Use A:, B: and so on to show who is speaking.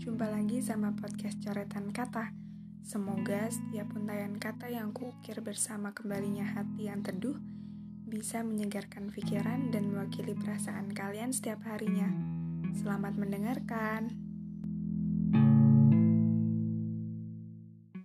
A: Jumpa lagi sama podcast coretan kata. Semoga setiap untayan kata yang kuukir bersama kembalinya hati yang teduh bisa menyegarkan pikiran dan mewakili perasaan kalian setiap harinya. Selamat mendengarkan.